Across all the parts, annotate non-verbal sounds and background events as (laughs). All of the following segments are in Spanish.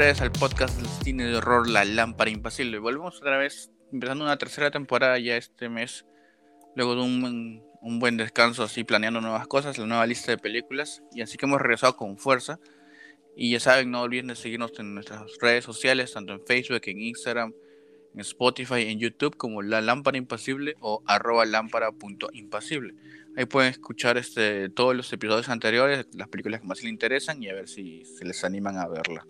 Otra vez al podcast del cine de horror La Lámpara Impasible. Volvemos otra vez, empezando una tercera temporada ya este mes, luego de un, un, buen descanso, así planeando nuevas cosas, la nueva lista de películas, y así que hemos regresado con fuerza. Y ya saben, no olviden de seguirnos en nuestras redes sociales, tanto en Facebook, en Instagram, en Spotify, en YouTube, como La Lámpara Impasible o arroba lámpara.impasible. Ahí pueden escuchar este, todos los episodios anteriores, las películas que más les interesan y a ver si se les animan a verla.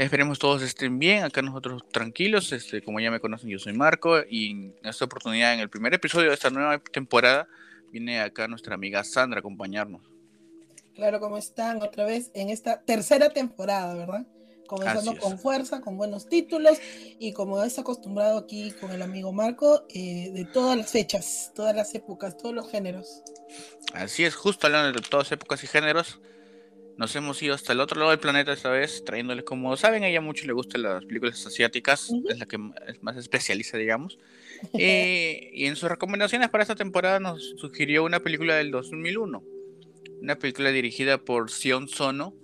Esperemos todos estén bien, acá nosotros tranquilos, este, como ya me conocen yo soy Marco y en esta oportunidad en el primer episodio de esta nueva temporada viene acá nuestra amiga Sandra a acompañarnos. Claro, ¿cómo están? Otra vez en esta tercera temporada, ¿verdad? comenzando con fuerza, con buenos títulos y como es acostumbrado aquí con el amigo Marco, eh, de todas las fechas, todas las épocas, todos los géneros. Así es, justo hablando de todas épocas y géneros, nos hemos ido hasta el otro lado del planeta esta vez, trayéndoles, como saben, a ella mucho le gustan las películas asiáticas, es la que más especializa, digamos. (laughs) Eh, y en sus recomendaciones para esta temporada nos sugirió una película del 2001, una película dirigida por Sion Sono,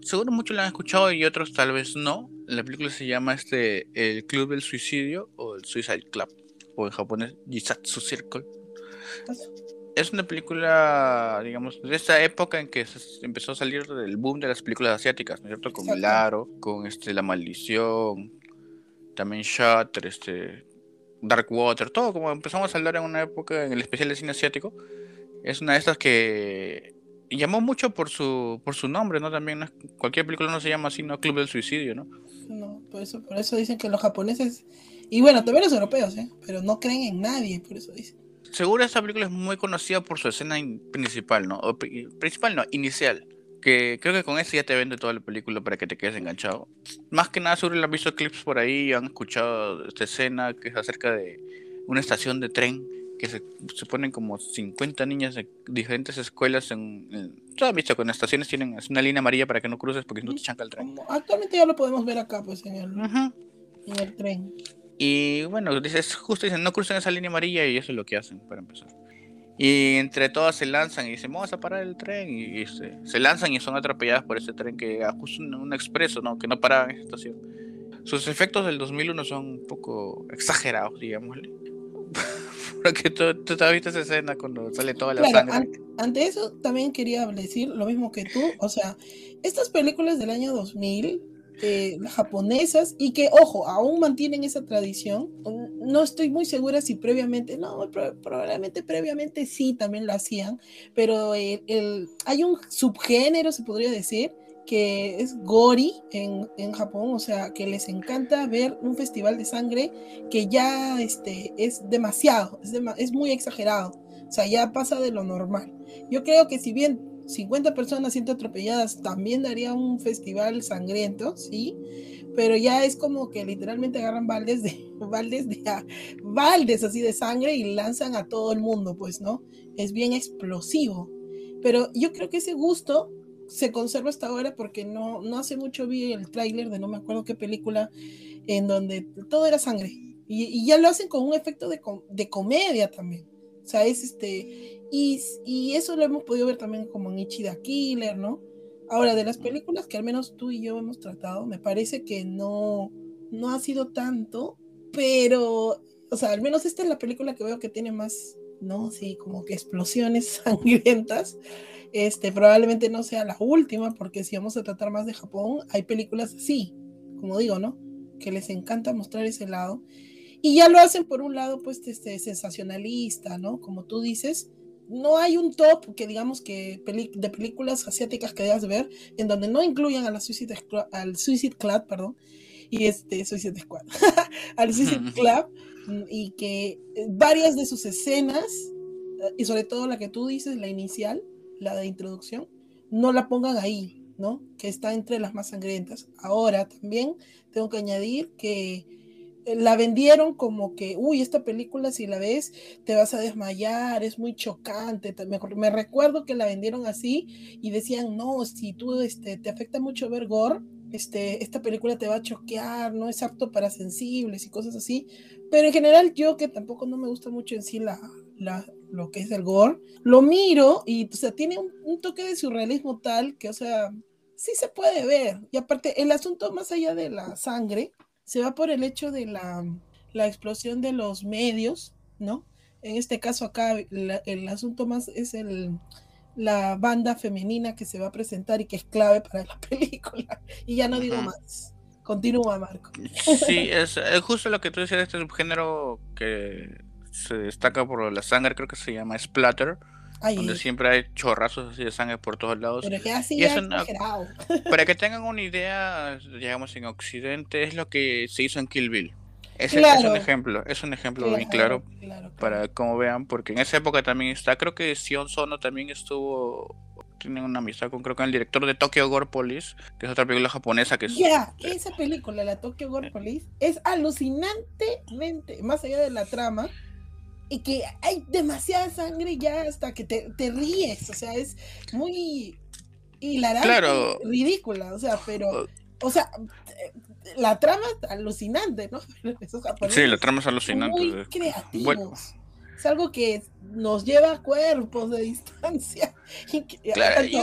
seguro muchos la han escuchado y otros tal vez no. La película se llama este El Club del Suicidio o el Suicide Club o en japonés Jisatsu Circle. Es una película, digamos, de esta época en que se empezó a salir del boom de las películas asiáticas, ¿no es cierto? Con Laro, con este La Maldición, también Shutter, este Dark Water, todo como empezamos a hablar en una época en el especial de cine asiático. Es una de estas que llamó mucho por su por su nombre, ¿no? También cualquier película no se llama así, ¿no? Club del Suicidio, ¿no? No, por eso, por eso dicen que los japoneses, y bueno, también los europeos, ¿eh? Pero no creen en nadie, por eso dicen. Seguro esta película es muy conocida por su escena principal, ¿no? principal no, inicial. Que creo que con eso ya te vende toda la película para que te quedes enganchado. Más que nada, seguro han visto clips por ahí, han escuchado esta escena que es acerca de una estación de tren que se, se, ponen como 50 niñas de diferentes escuelas en, en visto con estaciones tienen una línea amarilla para que no cruces porque no te chanca el tren. Actualmente ya lo podemos ver acá pues en el, en el tren. Y bueno, dices, justo dicen, no crucen esa línea amarilla y eso es lo que hacen para empezar. Y entre todas se lanzan y dicen, vamos a parar el tren. Y, se, se, lanzan y son atropelladas por ese tren que justo un, un, expreso, ¿no? Que no paraba en esa estación. Sus efectos del 2001 son un poco exagerados, digámosle. (laughs) Porque tú, tú te visto esa escena cuando sale toda la sangre. ante eso también quería decir lo mismo que tú. O sea, estas películas del año 2000, eh, japonesas, y que, ojo, aún mantienen esa tradición. No estoy muy segura si previamente, no, probablemente previamente sí también lo hacían, pero el, hay un subgénero, se podría decir, que es gori en, en, Japón, o sea, que les encanta ver un festival de sangre que ya este, es demasiado, es, es muy exagerado, o sea, ya pasa de lo normal. Yo creo que si bien 50 personas siendo atropelladas también daría un festival sangriento, sí, pero ya es como que literalmente agarran baldes de (laughs) baldes de baldes así de sangre y lanzan a todo el mundo, pues, ¿no? Es bien explosivo. Pero yo creo que ese gusto se conserva hasta ahora porque no, no hace mucho vi el tráiler de no me acuerdo qué película en donde todo era sangre y, ya lo hacen con un efecto de, de, comedia también. O sea, es este, y, y, eso lo hemos podido ver también como en Ichida Killer, ¿no? Ahora, de las películas que al menos tú y yo hemos tratado, me parece que no, no ha sido tanto, pero, o sea, al menos esta es la película que veo que tiene más, ¿no? Sí, como que explosiones (laughs) sangrientas. Este, probablemente no sea la última, porque si vamos a tratar más de Japón, hay películas así, como digo, ¿no? Que les encanta mostrar ese lado. Y ya lo hacen por un lado, pues, este, sensacionalista, ¿no? Como tú dices, no hay un top que digamos que de películas asiáticas que debas ver en donde no incluyan a la Suicide, al Suicide Club, perdón, y este Suicide Squad, (laughs) al Suicide Club, y que varias de sus escenas, eh, y sobre todo la que tú dices, la inicial, la de introducción, no la pongan ahí, ¿no? Que está entre las más sangrientas. Ahora también tengo que añadir que eh, la vendieron como que, uy, esta película si la ves te vas a desmayar, es muy chocante. Me, recuerdo que la vendieron así y decían, no, si tú este, te afecta mucho ver gore, este, esta película te va a choquear, no es apto para sensibles y cosas así. Pero en general yo que tampoco no me gusta mucho en sí la, la, lo que es el gore, lo miro y, o sea, tiene un, toque de surrealismo tal que, o sea, sí se puede ver. Y aparte, el asunto más allá de la sangre se va por el hecho de la, la explosión de los medios, ¿no? En este caso acá el asunto más es el, la banda femenina que se va a presentar y que es clave para la (laughs) película. Y ya no digo más. Continúa, Marco. Sí, es, justo lo que tú decías, este subgénero que se destaca por la sangre, creo que se llama splatter, donde siempre hay chorrazos así de sangre por todos lados. Pero que así es (laughs) Para que tengan una idea, digamos, en Occidente, es lo que se hizo en Kill Bill. Es, es, un ejemplo, es un ejemplo muy claro, para como vean, porque en esa época también está, creo que Sion Sono también estuvo, tiene una amistad con creo que el director de Tokyo Gore Police, que es otra película japonesa que es... Ya, esa película, la Tokyo Gore Police, es alucinantemente, más allá de la trama, y que hay demasiada sangre ya hasta que te, te ríes, o sea, es muy hilarante, claro. ridícula, o sea, pero... O sea, la trama es alucinante, ¿no? (laughs) sí, la trama es alucinante. Muy creativos. Es algo que nos lleva a cuerpos de (laughs) distancia,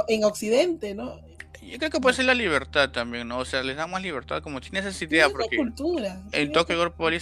en Occidente, ¿no? Yo creo que puede ser la libertad también, ¿no? O sea, les damos libertad como tienes esa idea, porque cultura, el toque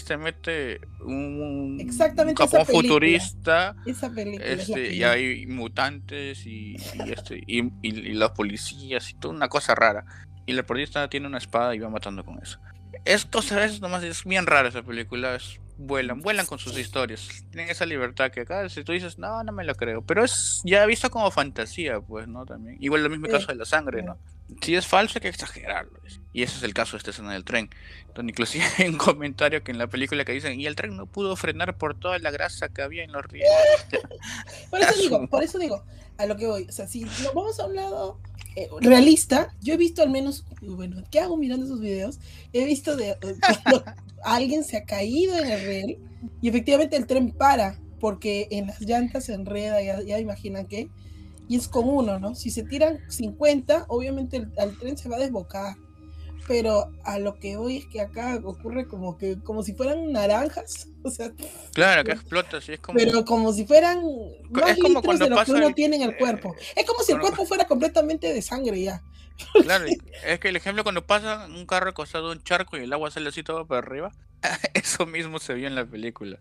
te mete un, Exactamente un futurista, esa película este, y hay mutantes y, y este, y, y, los policías y toda una cosa rara y el portista tiene una espada y va matando con eso. Esto es nomás es bien raro esa película, vuelan, vuelan con sus historias, tienen esa libertad que acá si tú dices, no, no me lo creo, pero es ya visto como fantasía, pues, ¿no? También. Igual el mismo caso de la sangre, ¿no? Si es falso hay que exagerarlo. Y ese es el caso de esta escena del tren. Donde inclusive (laughs) hay un comentario que en la película que dicen, y el tren no pudo frenar por toda la grasa que había en los rieles. (laughs) por eso digo, (laughs) por eso digo, a lo que voy, o sea, si lo vamos a un lado eh, realista, yo he visto al menos, bueno, ¿qué hago mirando esos videos? He visto de (laughs) alguien se ha caído en el riel y efectivamente el tren para porque en las llantas se enreda, ya, ya imaginan que, y es con uno, ¿no? Si se tiran 50, obviamente el, tren se va a desbocar pero a lo que voy es que acá ocurre como que como si fueran naranjas, (laughs) o sea, claro que explota, sí es como pero como si fueran más es como cuando de lo que uno tiene en el cuerpo, es como si el cuerpo fuera completamente de sangre ya. Claro, es que el ejemplo cuando pasa un carro acostado un charco y el agua sale así todo para arriba, (laughs) eso mismo se vio en la película.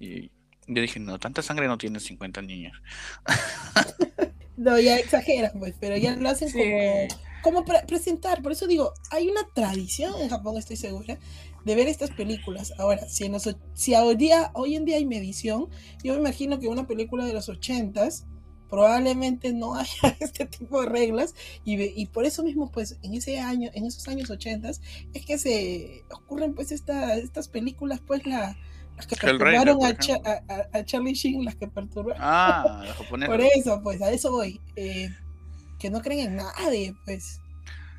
Y yo dije, no, tanta sangre no tiene 50 niños. (laughs) no, ya exageran, pues, pero ya lo hacen como como presentar. Por eso digo, hay una tradición en Japón, estoy segura, de ver estas películas. Ahora, si, en si hoy, día, hoy en día hay medición, yo me imagino que una película de los ochentas probablemente no (laughs) haya este tipo de reglas y, y, por eso mismo pues en ese año en esos años ochentas es que se ocurren pues esta, estas películas pues la, las que perturbaron a, Charlie Sheen las que perturbaron ah por eso pues a eso voy eh, que no creen en nadie, pues.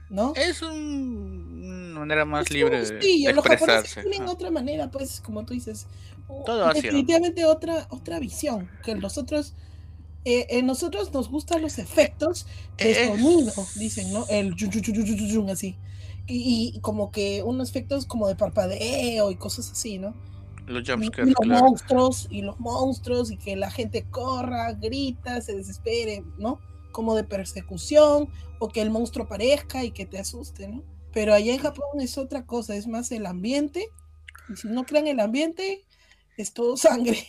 ¿No? Es una manera más libre de, sí, expresarse. Los tienen otra manera, pues, como tú dices. Todo definitivamente otra, otra visión. Que nosotros, eh, eh, nosotros nos gustan los efectos de sonido, dicen, ¿no? El yun, así. Y, y, como que unos efectos como de parpadeo y cosas así, ¿no? Los jumpscares. Y, los monstruos, y los monstruos, y que la gente corra, grita, se desespere, ¿no? Como de persecución o que el monstruo aparezca y que te asuste, ¿no? Pero allá en Japón es otra cosa, es más el ambiente. Y si no crean el ambiente, es todo (laughs) sangre.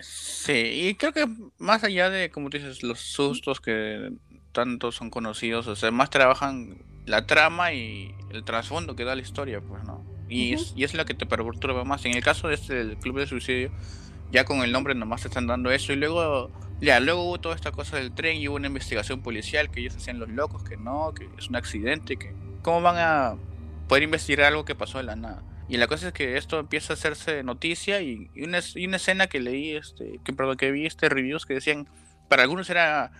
Sí, y creo que más allá de, como dices, los sustos que tanto son conocidos, o sea, más trabajan la trama y el trasfondo que da la historia, pues, ¿no? Y, es, y es la que te perturba más. En el caso de este del Club de Suicidio, ya con el nombre nomás te están dando eso y luego ya, luego hubo toda esta cosa del tren y hubo una investigación policial que ellos hacían los locos, que no, que es un accidente, que cómo van a poder investigar algo que pasó de la nada. Y la cosa es que esto empieza a hacerse noticia y, una, una, escena que leí, este, que, perdón, que vi este reviews que decían, para algunos era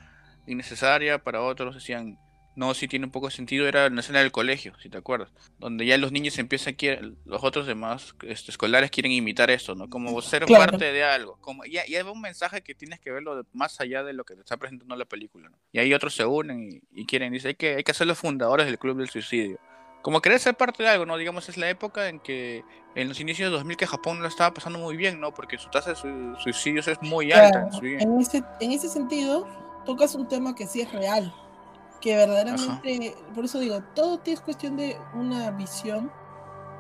innecesaria, para otros decían, no, sí tiene un poco de sentido, era la escena del colegio, si te acuerdas, donde ya los niños empiezan, los otros demás este, escolares quieren imitar esto, ¿no? Como ser parte de algo, como ya, ya hay un mensaje que tienes que verlo más allá de lo que te está presentando la película, ¿no? Y ahí otros se unen y, quieren, dice, hay que, hay que ser los fundadores del Club del Suicidio. Como querer ser parte de algo, ¿no? Digamos, es la época en que en los inicios de 2000 que Japón lo estaba pasando muy bien, ¿no? Porque su tasa de suicidios es muy alta. En, ese, en ese sentido, tocas un tema que sí es real que verdaderamente, por eso digo, todo es cuestión de una visión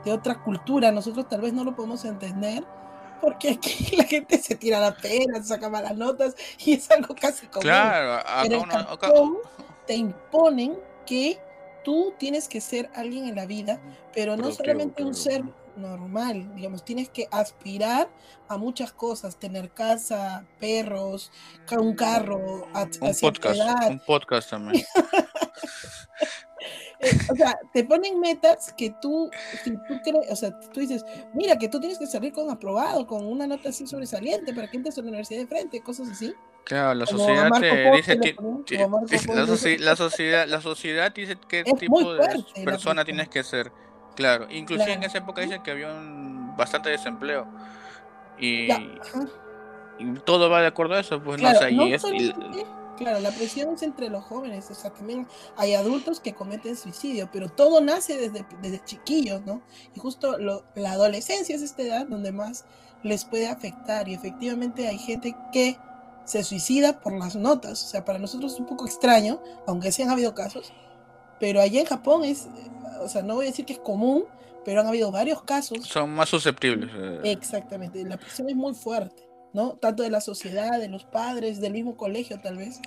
de otra cultura. Nosotros tal vez no lo podemos entender, porque aquí (laughs) la gente se tira la pena, saca malas notas y es algo casi común. Claro, Pero te imponen que tú tienes que ser alguien en la vida, pero no solamente un ser normal, digamos, tienes que aspirar a muchas cosas, tener casa, perros, un carro, un podcast, un podcast también. (laughs) Eh, o sea, te ponen metas que tú, si tú crees, o sea, tú dices, mira, que tú tienes que salir con aprobado, con una nota así sobresaliente para que entres a la universidad de frente, cosas así. Claro, la sociedad te dice que, la, sociedad, la sociedad dice qué tipo de persona tienes que ser. Claro, inclusive en esa época dicen que había un bastante desempleo. Y, todo va de acuerdo a eso, pues no, sé, y es, Claro, la presión es entre los jóvenes, o sea, también hay adultos que cometen suicidio, pero todo nace desde, desde chiquillos, ¿no? Y justo la adolescencia es esta edad donde más les puede afectar y efectivamente hay gente que se suicida por las notas, o sea, para nosotros es un poco extraño, aunque sí han habido casos, pero allá en Japón es, o sea, no voy a decir que es común, pero han habido varios casos. Son más susceptibles. Eh. Exactamente, la presión es muy fuerte. ¿no? Tanto de la sociedad, de los padres, del mismo colegio tal vez,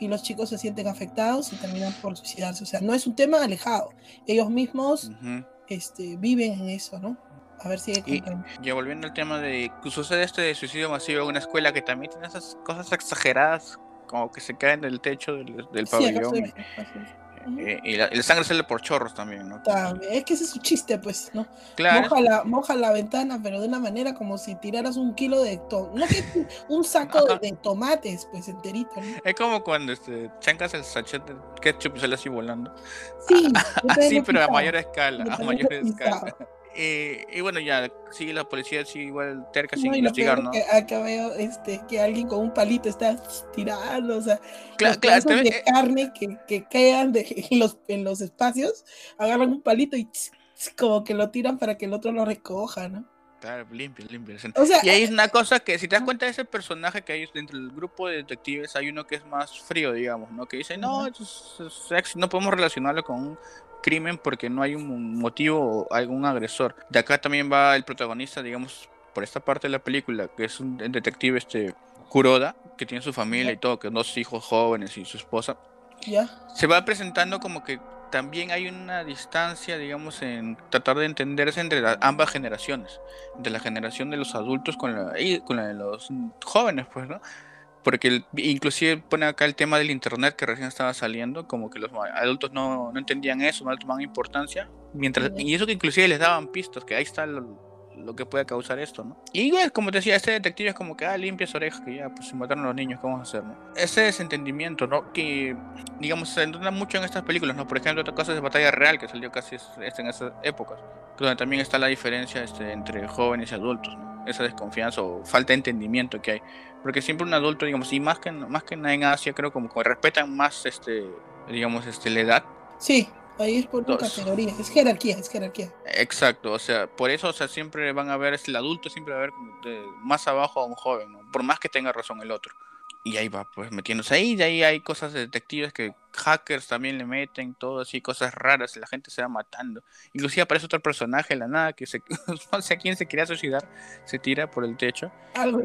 y los chicos se sienten afectados y terminan por suicidarse. O sea, no es un tema alejado. Ellos mismos este, viven en eso, ¿no? A ver si... Y, ya volviendo al tema de que sucede este suicidio masivo en una escuela que también tiene esas cosas exageradas, como que se caen del techo del, del pabellón. Eh, y la, sangre sale por chorros también, ¿no? Es que ese es su chiste, pues, ¿no? Claro. Moja la, moja la ventana, pero de una manera como si tiraras un kilo de... no que (laughs) un saco de, tomates, pues, enterito, ¿no? Es como cuando este, chancas el sachet de ketchup y sale así volando. Sí. (laughs) así, pero a mayor escala, a mayor escala. Eh, y bueno, ya sigue la policía, sigue igual terca sin investigar, ¿no? acá veo este, que alguien con un palito está tirando, o sea, claro, claro, de eh, carne que, que quedan de, (laughs) en, los, en los espacios, agarran un palito y como que lo tiran para que el otro lo recoja, ¿no? Claro, limpio, limpio. y ahí es una cosa que, si te das cuenta de ese personaje que hay dentro del grupo de detectives, hay uno que es más frío, digamos, ¿no? Que dice, no, no podemos relacionarlo con un crimen porque no hay un motivo o algún agresor. De acá también va el protagonista, digamos, por esta parte de la película, que es un detective este Kuroda, que tiene su familia y todo, que dos hijos jóvenes y su esposa. Ya. Se va presentando como que también hay una distancia, digamos, en tratar de entenderse entre ambas generaciones, de la generación de los adultos con la, con la de los jóvenes, pues, ¿no? Porque inclusive pone acá el tema del internet que recién estaba saliendo, como que los adultos no, no entendían eso, no le tomaban importancia, mientras, y eso que inclusive les daban pistas, que ahí está lo, que puede causar esto, ¿no? Y igual, como te decía, este detective es como que, ah, limpias orejas, que ya, pues se mataron a los niños, ¿qué vamos a hacer, no? Ese desentendimiento, ¿no? Que, digamos, se entiende mucho en estas películas, ¿no? Por ejemplo, otra cosa es Batalla Real, que salió casi en esas épocas, donde también está la diferencia este, entre jóvenes y adultos, ¿no? Esa desconfianza o falta de entendimiento que hay porque siempre un adulto, digamos, y más que, más que nada en Asia, creo como que respetan más, este, digamos, este, la edad. Sí, ahí es por tu categoría, es jerarquía, es jerarquía. Exacto, o sea, por eso, o sea, siempre van a ver, es el adulto siempre va a ver más abajo a un joven, ¿no? por más que tenga razón el otro. Y ahí va, pues metiéndose ahí, de ahí hay cosas de detectives que hackers también le meten, todo así, cosas raras, y la gente se va matando. Inclusive aparece otro personaje la nada que se, (laughs) no sé a quién se quería suicidar, se tira por el techo.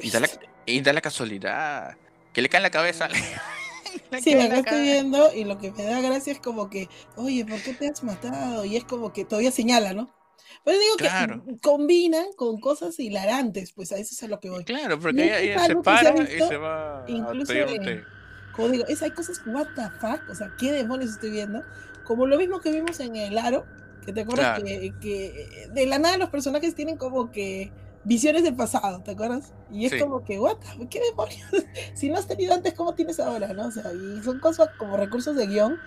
y, da la, y da la casualidad que le cae en la cabeza. (laughs) sí, me estoy viendo y lo que me da gracia es como que, oye, ¿por qué te has matado? Y es como que todavía señala, ¿no? Pero digo que combinan con cosas hilarantes, pues a eso es a lo que voy. Claro, porque ella, se para y se va incluso a pedir Como digo, es, hay cosas, what the fuck, o sea, ¿qué demonios estoy viendo? Como lo mismo que vimos en el aro, que te acuerdas que, que, de la nada los personajes tienen como que visiones del pasado, ¿te acuerdas? Y es como que, what, the, ¿qué demonios? (laughs) si no has tenido antes, ¿cómo tienes ahora? ¿no? O sea, y son cosas como recursos de guion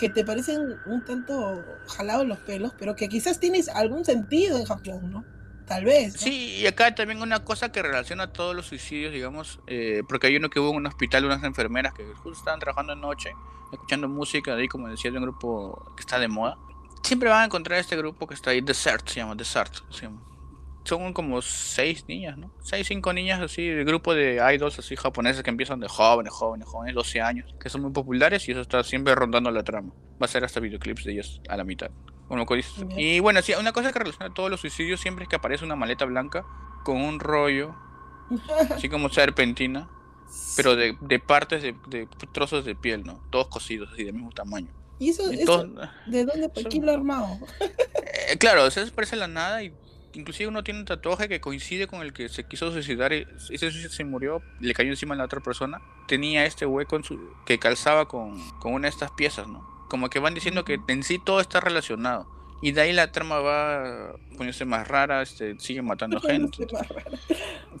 que te parecen un tanto jalados los pelos, pero que quizás tienes algún sentido en Japón, ¿no? Tal vez. Sí, y acá también una cosa que relaciona todos los suicidios, digamos, eh, porque hay uno que hubo en un hospital, unas enfermeras que justo estaban trabajando de noche, escuchando música, ahí como decía, de un grupo que está de moda. Siempre van a encontrar este grupo que está ahí, Desert, se llama Desert, se. Son como seis niñas, ¿no? Seis, cinco niñas así, de grupo de idols así japoneses que empiezan de jóvenes, jóvenes, jóvenes, 12 años, que son muy populares y eso está siempre rondando la trama. Va a ser hasta videoclips de ellos a la mitad. Y bueno, sí, una cosa que relaciona todos los suicidios siempre es que aparece una maleta blanca con un rollo, (laughs) así como serpentina, pero de, de partes de, de, trozos de piel, ¿no? Todos cosidos, así del mismo tamaño. ¿Y eso, de dónde? ¿Quién lo armado? (laughs) Eh, claro, eso parece la nada y inclusive uno tiene un tatuaje que coincide con el que se quiso suicidar y ese se murió, le cayó encima a la otra persona. Tenía este hueco en su, que calzaba con, con una de estas piezas, ¿no? Como que van diciendo que en sí todo está relacionado. Y de ahí la trama va poniéndose más rara, este, sigue matando (laughs) gente.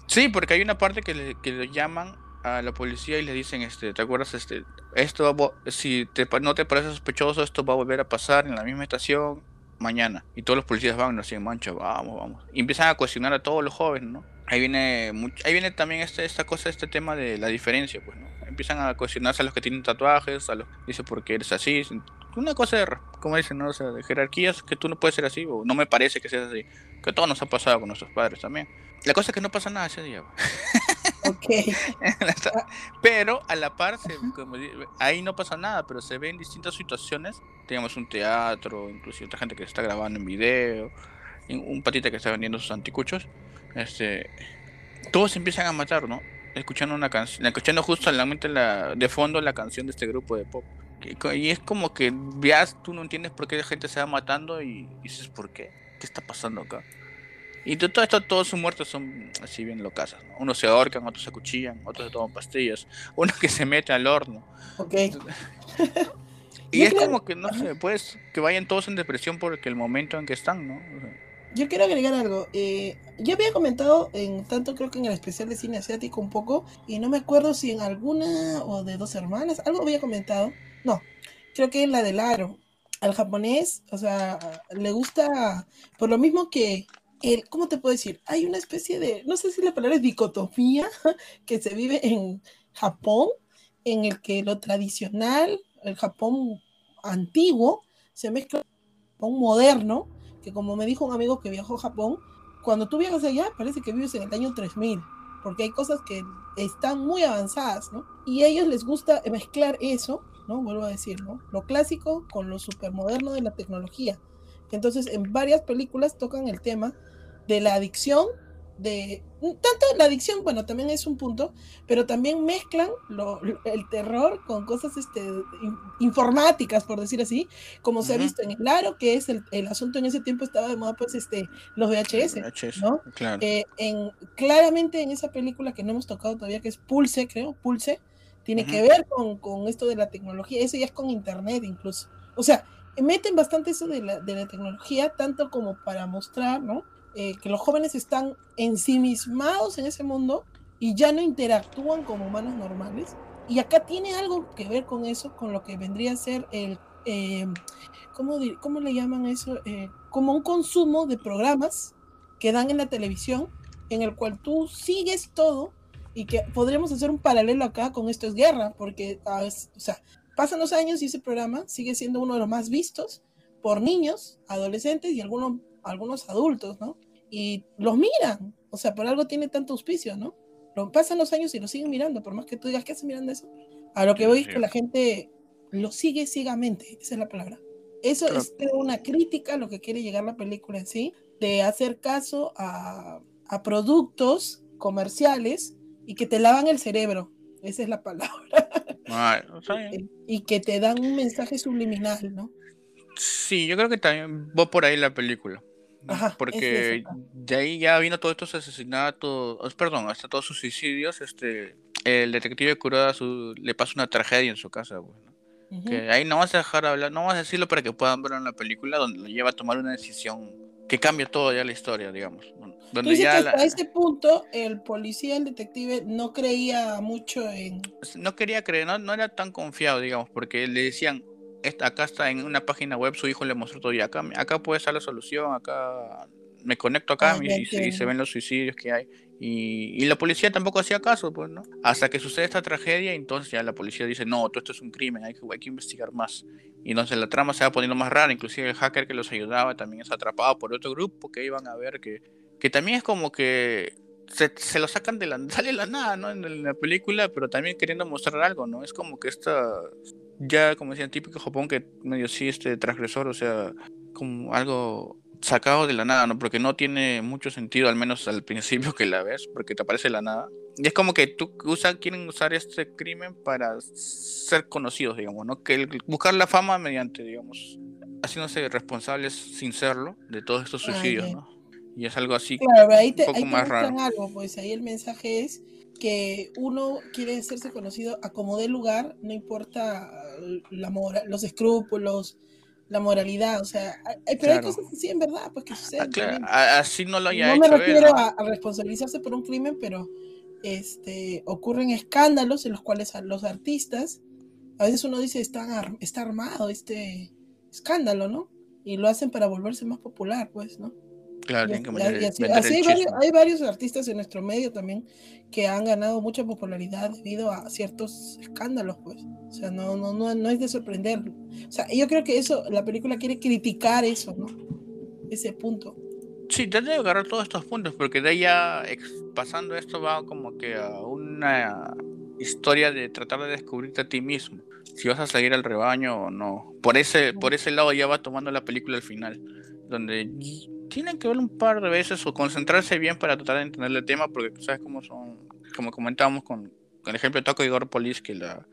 Sí, porque hay una parte que le, que le llaman a la policía y le dicen, este, ¿te acuerdas? Este, esto si te, no te parece sospechoso, esto va a volver a pasar en la misma estación mañana. Y todos los policías van así en mancha, vamos, vamos. Y empiezan a cuestionar a todos los jóvenes, ¿no? Ahí viene, ahí viene también este, esta cosa, este tema de la diferencia, pues, ¿no? Empiezan a cuestionarse a los que tienen tatuajes, a los dice por qué eres así. Una cosa de, como dicen, ¿no? O sea, de jerarquías, que tú no puedes ser así, o no me parece que seas así. Que todo nos ha pasado con nuestros padres también. La cosa es que no pasa nada ese día. (laughs) Ok. (laughs) pero a la par, ahí no pasa nada, pero se ven distintas situaciones. Tenemos un teatro, inclusive otra gente que está grabando en video, un patita que está vendiendo sus anticuchos. Este, todos empiezan a matar, ¿no? Escuchando una canción, escuchando justo la, de fondo la canción de este grupo de pop. Y es como que veas, tú no entiendes por qué la gente se va matando y dices, ¿por qué? ¿Qué está pasando acá? Y de todo esto, todos sus muertos son así bien locas. ¿no? Unos se ahorcan, otros se cuchillan, otros se toman pastillas, uno que se mete al horno. Ok. y es como que, no sé, pues, que vayan todos en depresión porque el momento en que están, ¿no? yo quiero agregar algo. Eh, yo había comentado en tanto creo que en el especial de cine asiático un poco, y no me acuerdo si en alguna o de dos hermanas, algo había comentado. No, creo que en la del aro. Al japonés, o sea, le gusta, por lo mismo que ¿cómo te puedo decir? Hay una especie de, no sé si la palabra es dicotomía, (laughs) que se vive en Japón, en el que lo tradicional, el Japón antiguo, se mezcla con Japón moderno, que como me dijo un amigo que viajó a Japón, cuando tú viajas allá parece que vives en el año 3000, porque hay cosas que están muy avanzadas, ¿no? Y a ellos les gusta mezclar eso, ¿no? Vuelvo a decir, ¿no? Lo clásico con lo supermoderno de la tecnología. Entonces, en varias películas tocan el tema de la adicción, de tanto la adicción, bueno, también es un punto, pero también mezclan el terror con cosas este, informáticas, por decir así, como se ha visto en el Aro, que es el, asunto en ese tiempo estaba de moda, pues, este, los VHS, ¿no? Eh, en, claramente en esa película que no hemos tocado todavía, que es Pulse, creo, Pulse, tiene que ver con, con, esto de la tecnología, eso ya es con internet incluso. O sea, meten bastante eso de la, de la tecnología, tanto como para mostrar, ¿no? Eh, que los jóvenes están ensimismados en ese mundo y ya no interactúan como humanos normales. Y acá tiene algo que ver con eso, con lo que vendría a ser el, eh, ¿cómo, ¿cómo, le llaman eso? Eh, como un consumo de programas que dan en la televisión, en el cual tú sigues todo y que podríamos hacer un paralelo acá con esto es guerra, porque, ah, o sea, pasan los años y ese programa sigue siendo uno de los más vistos por niños, adolescentes y algunos algunos adultos, ¿no? Y los miran, o sea, por algo tiene tanto auspicio, ¿no? Lo, pasan los años y lo siguen mirando, por más que tú digas, ¿qué hacen mirando eso? A lo que voy es que la gente lo sigue ciegamente, esa es la palabra. Eso es una crítica a lo que quiere llegar la película en sí, de hacer caso a, a productos comerciales y que te lavan el cerebro, esa es la palabra. (laughs) (laughs) y que te dan un mensaje subliminal, ¿no? Sí, yo creo que también va por ahí la película. Porque de ahí ya vino todos estos asesinatos, perdón, hasta todos sus suicidios, este, el detective Kuroda su, le pasa una tragedia en su casa, que ahí no vas a dejar hablar, no vas a decirlo para que puedan verlo en la película, donde lo lleva a tomar una decisión que cambia todo ya la historia, digamos. Donde ya hasta ese punto el policía, el detective, no creía mucho en... No quería creer, no, no era tan confiado, digamos, porque le decían, acá está en una página web, su hijo le mostró todo y acá, acá puede estar la solución, acá me conecto acá ah, y, se ven los suicidios que hay. Y, la policía tampoco hacía caso, pues, ¿no? Hasta que sucede esta tragedia, entonces ya la policía dice, no, todo esto es un crimen, hay que, hay que investigar más. Y entonces la trama se va poniendo más rara, inclusive el hacker que los ayudaba también es atrapado por otro grupo que iban a ver que que también es como que se, lo sacan de la, (laughs) sale la nada, ¿no? En, la película, pero también queriendo mostrar algo, ¿no? Es como que esta, ya como decían, típico Japón que medio sí, este transgresor, o sea, como algo sacado de la nada, ¿no? Porque no tiene mucho sentido, al menos al principio que la ves, porque te aparece la nada. Y es como que tú usa, quieren usar este crimen para ser conocidos, digamos, ¿no? Que buscar la fama mediante, digamos, haciéndose responsables sin serlo de todos estos suicidios, ¿no? Y es algo así claro, ahí te, un poco más raro. Algo, pues ahí el mensaje es que uno quiere hacerse conocido a como dé lugar, no importa la moral, los escrúpulos, la moralidad, o sea, pero hay cosas así en verdad, pues que suceden. Ah, así no lo haya no hecho. me refiero a, responsabilizarse por un crimen, pero este, ocurren escándalos en los cuales a los artistas, a veces uno dice, está, está armado este escándalo, ¿no? Y lo hacen para volverse más popular, pues, ¿no? Claro, hay, varios artistas en nuestro medio también que han ganado mucha popularidad debido a ciertos escándalos, pues. O sea, no, no, no, no es de sorprender. O sea, yo creo que eso, la película quiere criticar eso, ¿no? Ese punto. Sí, trata de agarrar todos estos puntos, porque de ahí ya pasando esto va como que a una historia de tratar de descubrirte a ti mismo. Si vas a seguir al rebaño o no. Por ese, por ese lado ya va tomando la película al final. Donde tienen que ver un par de veces o concentrarse bien para tratar de entender el tema, porque sabes cómo son, como comentábamos con, con el ejemplo de Taco Igor Polis, que la,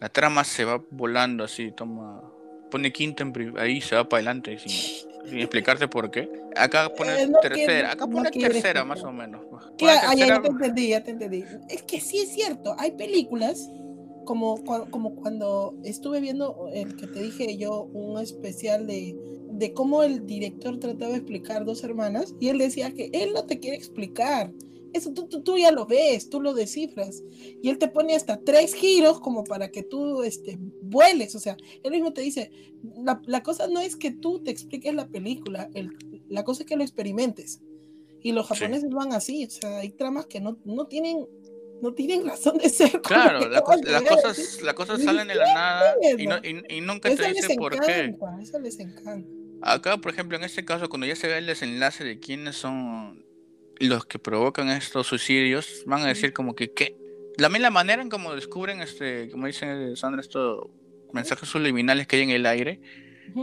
la trama se va volando así, toma, pone quinta en ahí se va para adelante sin, explicarte por qué. Acá pone eh, tercera, acá pone tercera más o menos. Claro, ya, te entendí, ya te entendí. Es que sí es cierto, hay películas como, como cuando estuve viendo el que te dije yo, un especial de de cómo el director trataba de explicar dos hermanas y él decía que él no te quiere explicar. Eso tú, tú, ya lo ves, tú lo descifras. Y él te pone hasta tres giros como para que tú este, vueles. O sea, él mismo te dice, la, cosa no es que tú te expliques la película, la cosa es que lo experimentes. Y los japoneses van así, o sea, hay tramas que no, no tienen no tienen (laughs) razón de ser. Claro, las cosas, la cosas salen de la nada y, no, y, nunca te dicen por qué. Eso les encanta. Acá, por ejemplo, en este caso, cuando ya se ve el desenlace de quiénes son los que provocan estos suicidios, van a decir como que, ¿qué? La misma manera en como descubren, este, como dice Sandra, estos mensajes subliminales que hay en el aire,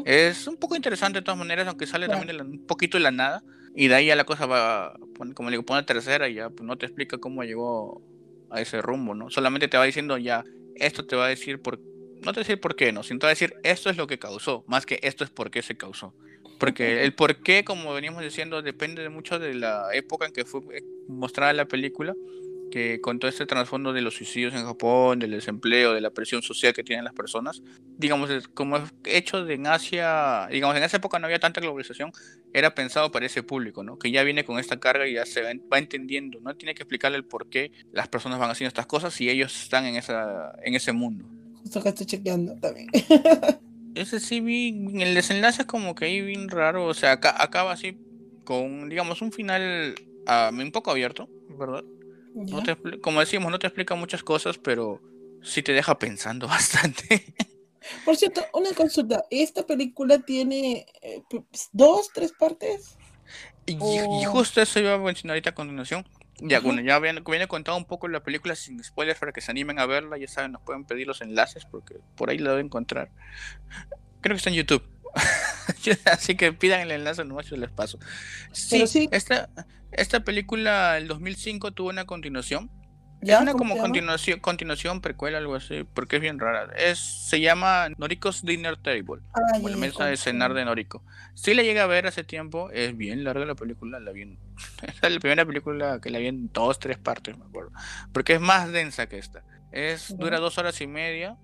es un poco interesante de todas maneras, aunque sale también un poquito de la nada, y de ahí ya la cosa va, como le digo, pone tercera y ya pues, no te explica cómo llegó a ese rumbo, ¿no? Solamente te va diciendo ya, esto te va a decir por no te decir por qué, no, sino decir esto es lo que causó, más que esto es por qué se causó. Porque el por qué, como veníamos diciendo, depende de mucho de la época en que fue eh, mostrada la película, que con todo este trasfondo de los suicidios en Japón, del desempleo, de la presión social que tienen las personas, digamos, como es hecho de en Asia, digamos, en esa época no había tanta globalización, era pensado para ese público, ¿no? Que ya viene con esta carga y ya se va entendiendo, ¿no? Tiene que explicarle el por qué las personas van haciendo estas cosas y ellos están en, esa, en ese mundo. Justo que estoy chequeando también. Ese sí vi, el desenlace es como que ahí bien raro, o sea, acaba así con, digamos, un final uh, un poco abierto, ¿verdad? como decimos, no te explica muchas cosas, pero sí te deja pensando (laughs) bastante. Por cierto, una consulta, ¿esta película tiene eh, dos, tres partes? Y, y, justo eso iba a mencionar ahorita a continuación. Ya, bueno, ya viene, contado un poco la película sin spoilers para que se animen a verla. Ya saben, nos pueden pedir los enlaces porque por ahí la deben encontrar. Creo que está en YouTube. (laughs) Así que pidan el enlace, no yo les paso. Sí, sí. Esta, esta película, el 2005, tuvo una continuación es una como continuación, continuación, precuela, algo así, porque es bien rara. Es, se llama Noriko's Dinner Table, ah, la mesa de cenar de Noriko. Si la llegué a ver hace tiempo, es bien larga la película, la vi (laughs) es la primera película que la vi en dos, tres partes, me acuerdo. Porque es más densa que esta. Es, dura dos horas y media,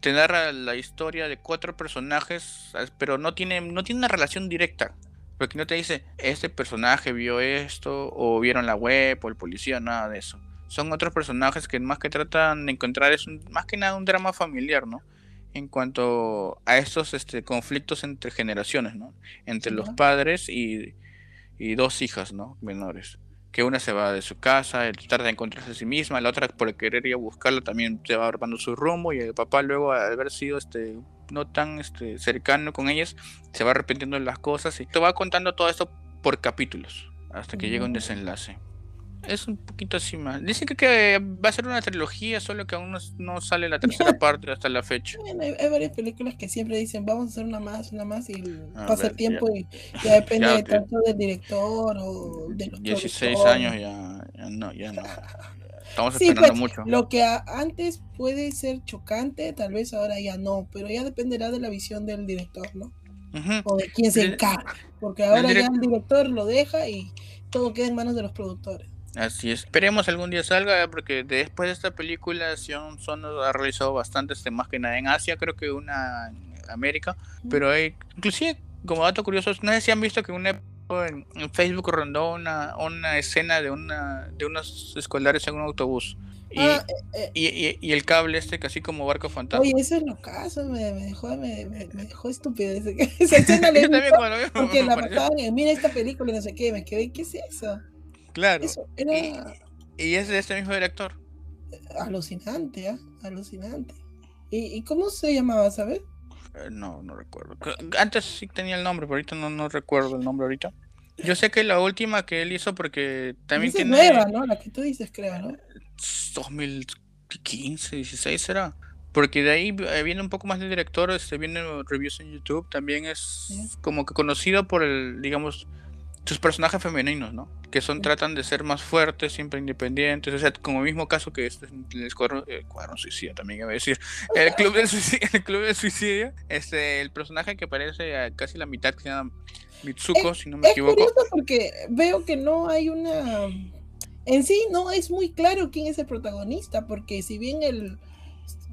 te narra la historia de cuatro personajes, pero no tiene, no tiene una relación directa. Porque no te dice, este personaje vio esto, o vieron la web, o el policía, nada de eso son otros personajes que más que tratan de encontrar es más que nada un drama familiar, ¿no? En cuanto a estos este, conflictos entre generaciones, ¿no? Entre los padres y, dos hijas, ¿no? Menores. Que una se va de su casa, trata de encontrarse a sí misma, la otra por querer ir a buscarla también se va armando su rumbo y el papá luego al haber sido este no tan este cercano con ellas se va arrepintiendo de las cosas y te va contando todo esto por capítulos hasta que llegue un desenlace. Es un poquito así más. Dicen que, va a ser una trilogía, solo que aún no, sale la tercera (laughs) parte hasta la fecha. hay, varias películas que siempre dicen vamos a hacer una más, una más y pasa el tiempo y ya depende tanto del director o de los 16 años ya, no, ya no. Estamos esperando pues, mucho. Lo que antes puede ser chocante, tal vez ahora ya no, pero ya dependerá de la visión del director, ¿no? O de quién se encarga. Porque ahora ya el director lo deja y todo queda en manos de los productores. Así es. Esperemos algún día salga, porque después de esta película, Sion Son ha realizado bastantes temas que nada en Asia, creo que una en América, pero hay, inclusive, como dato curioso, no sé si han visto que una en, Facebook rondó una, una escena de una de unos escolares en un autobús. Y, ah, eh, eh. y, y, el cable este casi como barco fantasma. Oye, eso es lo caso, me, dejó, me, me, dejó estúpido (laughs) esa escena le (laughs) también, porque la mataban en mira esta película y no sé qué, me quedé, ¿qué es eso? Claro. y, es de este mismo director. Alucinante, ¿eh? Alucinante. ¿Y, ¿Y, cómo se llamaba, sabes? Eh, no, no recuerdo. Antes sí tenía el nombre, pero ahorita no, no recuerdo el nombre ahorita. Yo sé que la última que él hizo, porque también tiene. nueva, ¿no? La que tú dices, creo, ¿no? 2015, 16 será. Porque de ahí eh, viene un poco más de director, este, viene reviews en YouTube, también es como que conocido por el, digamos, sus personajes femeninos, ¿no? Que son, tratan de ser más fuertes, siempre independientes, o sea, como mismo caso que este, el escuadrón, el suicida también iba a decir, (laughs) el club del suicidio, el club del suicidio, este, el personaje que aparece a casi la mitad que se llama Mitsuko, si no me equivoco. Es porque veo que no hay una, en sí no es muy claro quién es el protagonista, porque si bien el,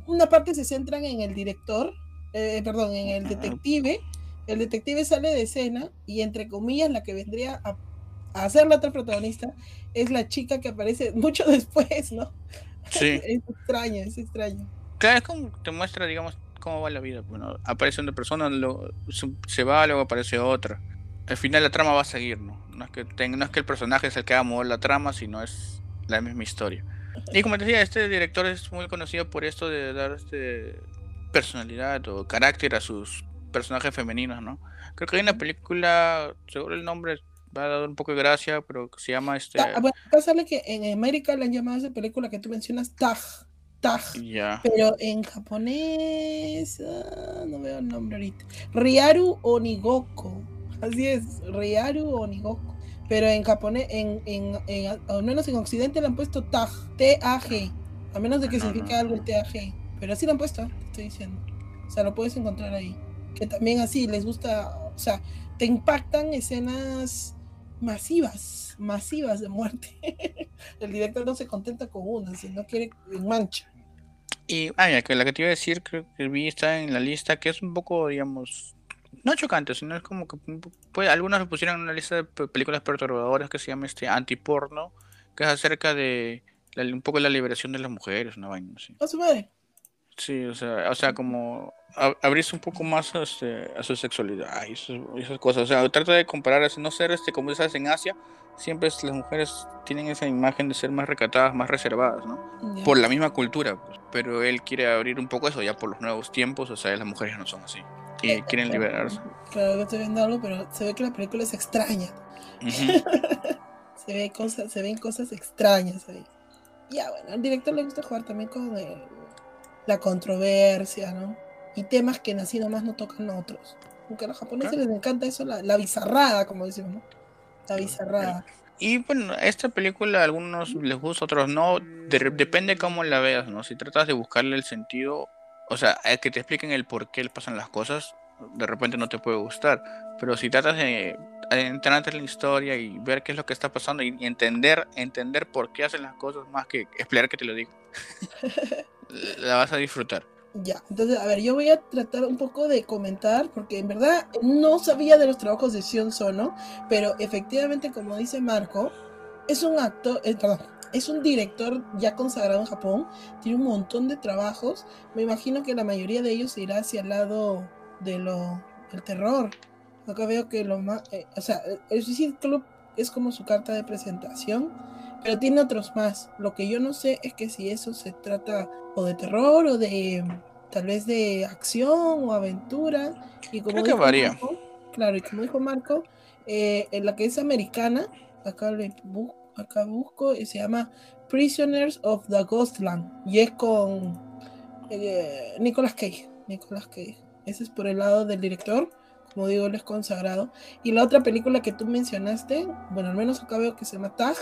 una parte se centran en el director, eh, perdón, en el detective, el detective sale de escena y entre comillas la que vendría a, a ser la otra protagonista es la chica que aparece (laughs) mucho después, ¿no? Sí. (laughs) es extraño, es extraño. Claro, es como te muestra, digamos, cómo va la vida. Bueno, aparece una persona, lo, se va, luego aparece otra. Al final la trama va a seguir, ¿no? No es que, no es que el personaje es el que va a mover la trama, sino es la misma historia. Y como te decía, este director es muy conocido por esto de dar este personalidad o carácter a sus personajes femeninos, ¿no? Creo que hay una película, seguro el nombre va a dar un poco de gracia, pero se llama este. Ah, bueno, acá sale que en América le han llamado a esa película que tú mencionas Tag. Tag. Ya. Pero en japonés. Ah, no veo el nombre ahorita. Riaru Onigoko. Así es, Riaru Onigoko. Pero en japonés, en, en, en, al menos en Occidente le han puesto TAG. T-A-G. A menos de que signifique algo el T-A-G. Pero así lo han puesto, te estoy diciendo. O sea, lo puedes encontrar ahí que también así les gusta, o sea, te impactan escenas masivas, masivas de muerte. (laughs) el director no se contenta con una, sino quiere en mancha. Y, ah, mira, que la que te iba a decir, creo que vi está en la lista, que es un poco, digamos, no chocante, sino es como que pues, algunos lo pusieron en una lista de películas perturbadoras que se llama este antiporno, que es acerca de un poco la liberación de las mujeres, una vaina así. ¿A su madre? Sí, o sea, o sea como abrirse un poco más este, a su sexualidad y esas, cosas. O sea, trata de comparar, no ser este, como dices en Asia, siempre las mujeres tienen esa imagen de ser más recatadas, más reservadas, ¿no? Por la misma cultura, pues. pero él quiere abrir un poco eso ya por los nuevos tiempos, o sea, las mujeres no son así y eh, quieren liberarse. Claro, estoy viendo algo, pero se ve que la película es extraña. (laughs) se, ve cosas, se ven cosas extrañas ahí. Ya, bueno, al director le gusta jugar también con el la controversia, ¿no? Y temas que así nomás no tocan a otros. Aunque a los japoneses les encanta eso, la, bizarrada, como decimos, ¿no? La bizarrada. Y bueno, esta película a algunos les gusta, a otros no. depende cómo la veas, ¿no? Si tratas de buscarle el sentido, o sea, que te expliquen el por qué pasan las cosas, de repente no te puede gustar. Pero si tratas de entrarte en la historia y ver qué es lo que está pasando y entender, entender por qué hacen las cosas más que esperar que te lo digan. (laughs) la vas a disfrutar. Ya, entonces, a ver, yo voy a tratar un poco de comentar, porque en verdad no sabía de los trabajos de Sion Sono, pero efectivamente, como dice Marco, es un actor, eh, perdón, es un director ya consagrado en Japón, tiene un montón de trabajos, me imagino que la mayoría de ellos irá hacia el lado de lo, del terror. Acá veo que lo más, eh, o sea, el Suicide Club es como su carta de presentación pero tiene otros más. Lo que yo no sé es que si eso se trata o de terror o de tal vez de acción o aventura. Y como Creo que varía. claro, y como dijo Marco, eh, en la que es americana, acá le acá busco, y se llama Prisoners of the Ghostland y es con eh, Nicolas Cage. Nicolas Cage. Ese es por el lado del director, como digo, él es consagrado. Y la otra película que tú mencionaste, bueno, al menos acá veo que se llama Tag,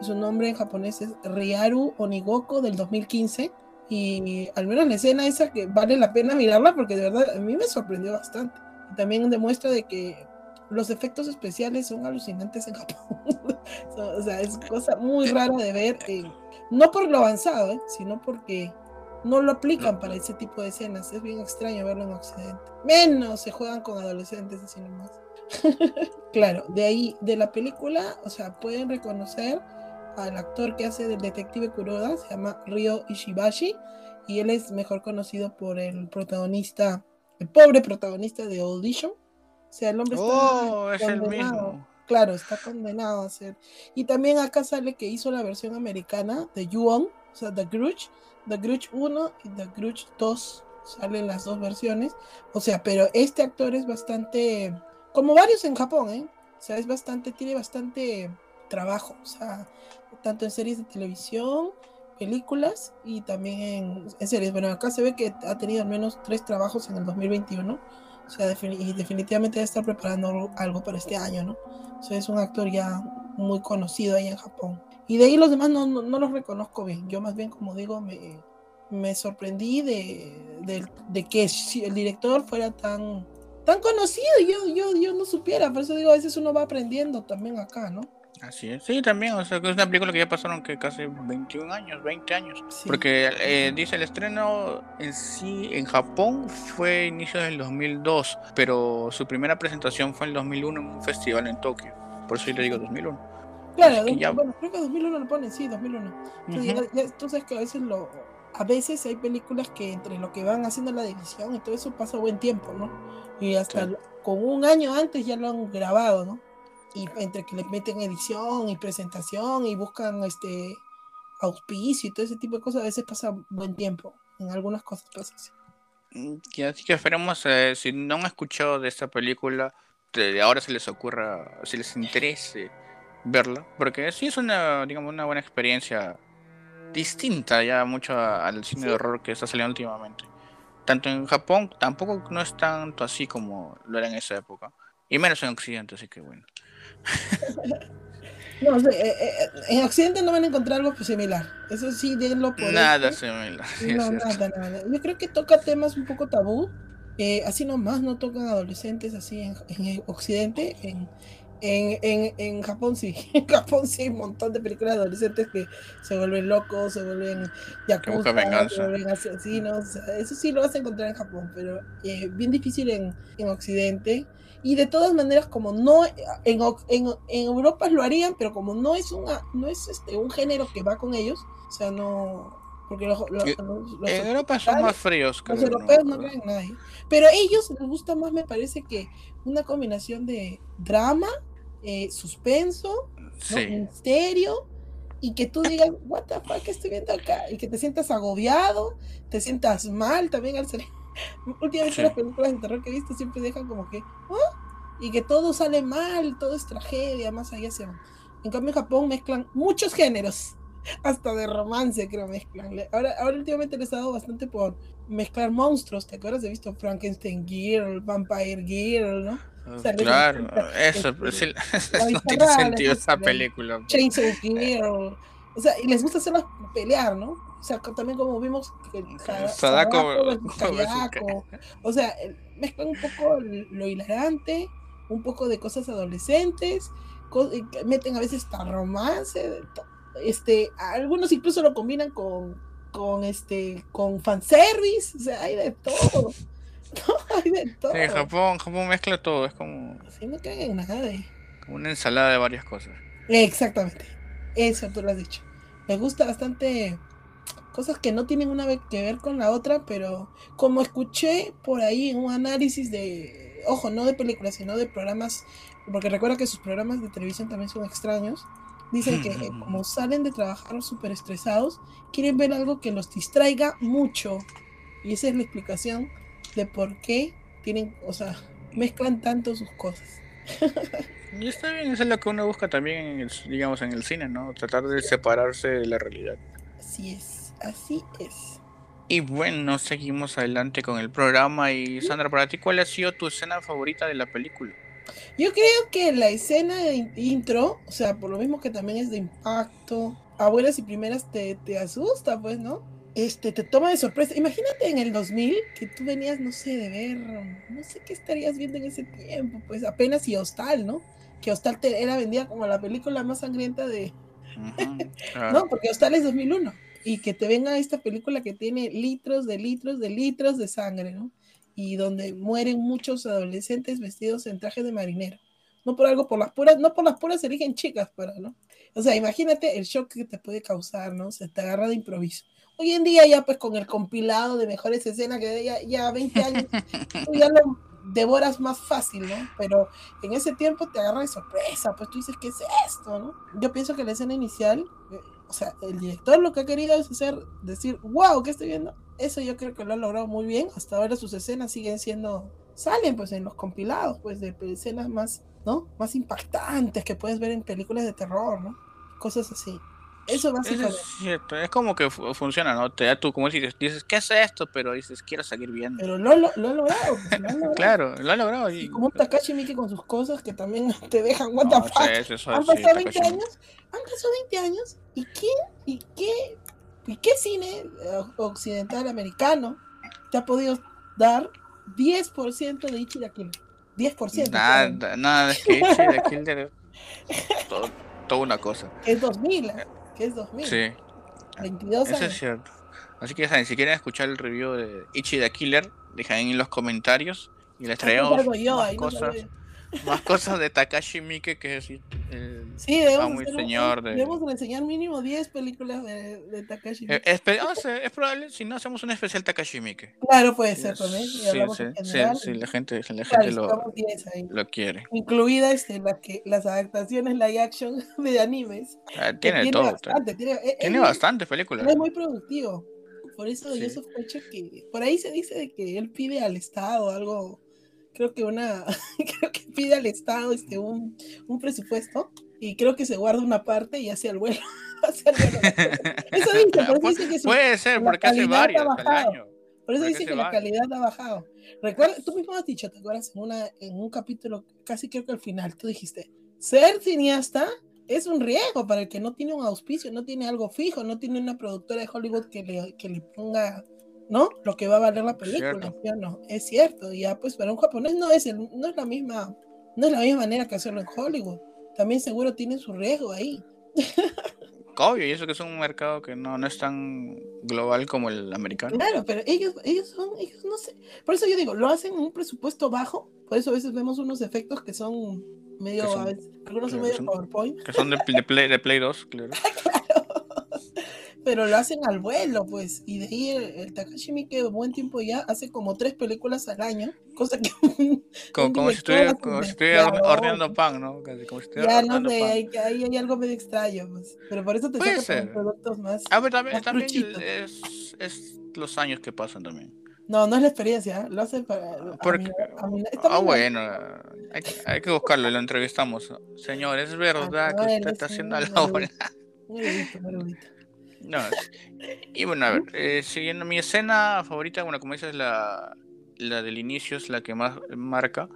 su nombre en japonés es Ryaru Onigoko del 2015. Y al menos la escena esa que vale la pena mirarla porque de verdad a mí me sorprendió bastante. También demuestra de que los efectos especiales son alucinantes en Japón. (laughs) o sea, es cosa muy rara de ver. no por lo avanzado, ¿eh? sino porque no lo aplican para ese tipo de escenas. Es bien extraño verlo en Occidente. Menos se juegan con adolescentes así nomás. (laughs) claro, de ahí, de la película, o sea, pueden reconocer al actor que hace del detective Kuroda, se llama Ryo Ishibashi, y él es mejor conocido por el protagonista, el pobre protagonista de Audition. O sea, el hombre está oh, es el mismo. Claro, está condenado a ser. Y también acá sale que hizo la versión americana de Yuon, o sea, The Grudge, The Grudge 1 y The Grudge 2. Salen las dos versiones. O sea, pero este actor es bastante, como varios en Japón, ¿eh? O sea, es bastante, tiene bastante trabajo. O sea, tanto en series de televisión, películas y también en, series. Bueno, acá se ve que ha tenido al menos tres trabajos en el 2021. O sea, y definitivamente debe estar preparando algo para este año, ¿no? O sea, es un actor ya muy conocido ahí en Japón. Y de ahí los demás no, no, los reconozco bien. Yo más bien, como digo, me, me sorprendí de, de, de, que el director fuera tan, tan conocido. Yo, yo, yo no supiera. Por eso digo, a veces uno va aprendiendo también acá, ¿no? Así es, sí, también, o sea, que es una película que ya pasaron que casi 21 años, 20 años, porque eh, dice el estreno en sí en Japón fue inicio del 2002, pero su primera presentación fue en el 2001 en un festival en Tokio, por eso yo le digo 2001. Claro, bueno, creo que 2001 lo ponen, sí, 2001. Entonces, que a veces lo, a veces hay películas que entre lo que van haciendo la división y todo eso pasa buen tiempo, ¿no? Y hasta con un año antes ya lo han grabado, ¿no? Y entre que le meten edición y presentación y buscan este auspicio y todo ese tipo de cosas, a veces pasa buen tiempo. En algunas cosas pasa así. Mm, y así que esperemos, eh, si no han escuchado de esta película, de ahora se les ocurra, si les interese verla, porque sí es una, digamos, una buena experiencia distinta ya mucho al cine de horror que está saliendo últimamente. Tanto en Japón, tampoco no es tanto así como lo era en esa época. Y menos en Occidente, así que bueno. (laughs) No, eh, eh, eh, en Occidente no van a encontrar algo similar. Eso sí, denlo por Nada similar. no, nada, nada. Yo creo que toca temas un poco tabú. así nomás no tocan adolescentes así en, Occidente. En, en, en, Japón sí. (laughs) En Japón sí hay un montón de películas de adolescentes que se vuelven locos, se vuelven yakuza, se vuelven asesinos. eso sí lo vas a encontrar en Japón, pero bien difícil en, en Occidente. Y de todas maneras, como no, en, en, Europa lo harían, pero como no es, una, no es este, un género que va con ellos, o sea, no... Porque en Europa son más fríos. Los europeos no, creen nadie. Pero a ellos les gusta más, me parece que una combinación de drama, eh, suspenso, misterio, y que tú digas, what the fuck estoy viendo acá, y que te sientas agobiado, te sientas mal también al salir Últimamente las películas de terror que he visto siempre dejan como que, ¿oh? Y que todo sale mal, todo es tragedia, más allá se van. En cambio en Japón mezclan muchos géneros, (laughs) hasta de romance creo mezclan. Ahora, ahora últimamente les ha dado bastante por mezclar monstruos, ¿te acuerdas? He visto Frankenstein Girl, Vampire Girl, ¿no? Ah, claro, eso, sí, (laughs) no tiene sentido esa película. Chainsaw Girl. O sea, y les gusta hacerlas pelear, ¿no? O sea, también como vimos que Sadako, (laughs) o sea, mezclan un poco lo hilarante, un poco de cosas adolescentes, meten a veces hasta romance, este, algunos incluso lo combinan con, con este, con fanservice, o sea, hay de todo. (laughs) hay de todo. Sí, Japón, Japón mezcla todo, es como. Sí, no caen en nada. Como una ensalada de varias cosas. Exactamente. Eso tú lo has dicho. Me gusta bastante cosas que no tienen una que ver con la otra, pero como escuché por ahí un análisis de, ojo, no de películas, sino de programas, porque recuerda que sus programas de televisión también son extraños, dicen que como salen de trabajar súper estresados, quieren ver algo que los distraiga mucho. Y esa es la explicación de por qué tienen, o sea, mezclan tanto sus cosas. Y está bien, eso es lo que uno busca también, en el, digamos, en el cine, ¿no? Tratar de separarse de la realidad. Así es, así es. Y bueno, seguimos adelante con el programa. Y Sandra, para ti, ¿cuál ha sido tu escena favorita de la película? Yo creo que la escena de intro, o sea, por lo mismo que también es de impacto, abuelas y primeras te, te asusta, pues, ¿no? Este, te toma de sorpresa. Imagínate en el 2000 que tú venías, no sé, de ver, no sé qué estarías viendo en ese tiempo, pues apenas y Hostal, ¿no? Que Hostal te era vendida como la película más sangrienta de... (laughs) no, porque Hostal es 2001 y que te venga esta película que tiene litros de litros de litros de sangre, ¿no? Y donde mueren muchos adolescentes vestidos en traje de marinero. No por algo, por las puras, no por las puras eligen chicas para, ¿no? O sea, imagínate el shock que te puede causar, ¿no? Se te agarra de improviso. Hoy en día ya pues con el compilado de mejores escenas que ya, ya 20 años, (laughs) tú ya lo devoras más fácil, ¿no? Pero en ese tiempo te agarra de sorpresa, pues tú dices, ¿qué es esto, no? Yo pienso que la escena inicial eh, o sea, el director lo que ha querido es hacer, decir, wow, ¿qué estoy viendo? Eso yo creo que lo ha logrado muy bien. Hasta ahora sus escenas siguen siendo, salen pues en los compilados, pues de escenas más, ¿no? Más impactantes que puedes ver en películas de terror, ¿no? Cosas así. Eso básicamente. Es cierto, es como que funciona, ¿no? Te da tú, como dices, dices, ¿qué es esto? Pero dices, quiero seguir viendo. Pero lo, lo, lo, ha, (laughs) logrado, claro, lo ha logrado. Y... como un Takashi Miki con sus cosas que también (laughs) te dejan, what the fuck. han pasado 20 años, han pasado 20 años, ¿y qué, y qué, y qué cine eh, occidental americano te ha podido dar 10% de Ichi de 10%. Nada, nada, es que Ichi Killer (laughs) todo, toda una cosa. Es 2000 que es 2000. Sí. 22 Eso es cierto. Así que ya saben, si quieren escuchar el review de Ichi the Killer, dejen en los comentarios y les traemos más, cosas, más cosas de Takashi Miike, que es el sí, debemos, señor de... debemos enseñar mínimo 10 películas de, de Takashi eh, Miike. Es, es, probable, si no, hacemos un especial Takashi Miike. Claro, puede ser también. Sí, sí, sí, la gente, la gente lo, lo, quiere. Incluida este, la que, las adaptaciones live action (laughs) de animes. Ah, tiene, todo. Bastante, tiene, eh, tiene bastante películas. Es muy productivo. Por eso yo sospecho que por ahí se dice de que él pide al Estado algo creo que una, (laughs) creo que pide al Estado este, un, un presupuesto y creo que se guarda una parte y hace el vuelo. (laughs) hace el vuelo. Eso dice, (laughs) por eso dice que su, Puede ser, porque hace varios año. Por eso dice que la calidad ha bajado. Recuerda, tú mismo has dicho, ¿te acuerdas? En, una, en un capítulo, casi creo que al final, tú dijiste, ser cineasta es un riesgo para el que no tiene un auspicio, no tiene algo fijo, no tiene una productora de Hollywood que le, que le ponga ¿no? Lo que va a valer la película, no, es cierto, ya pues para un japonés no es, no es la misma, no es la misma manera que hacerlo en Hollywood, también seguro tiene su riesgo ahí. (laughs) Obvio, y eso que es un mercado que no, no es tan global como el americano. Claro, pero ellos, ellos son, ellos no sé, por eso yo digo, lo hacen en un presupuesto bajo, por eso a veces vemos unos efectos que son medio, a veces, algunos son medio PowerPoint. Que son de, Play, de Play 2, claro. (laughs) pero lo hacen al vuelo, pues. Y de ahí el, Takashi Miike, buen tiempo ya, hace como tres películas al año, cosa que. como, si estuviera, horneando pan, ¿no? como si ya no sé, hay, hay, hay, algo medio extraño, pues. Pero por eso te sacan productos más. Ah, pero también, también es, es, los años que pasan también. No, no es la experiencia, ¿eh? lo hacen para. Porque, ah, bueno, hay, hay, que buscarlo, lo entrevistamos. Señor, es verdad que usted está haciendo la hora. Muy bonito, muy bonito. No, y bueno, a ver, eh, siguiendo mi escena favorita, bueno, como dices, la, la del inicio es la que más marca,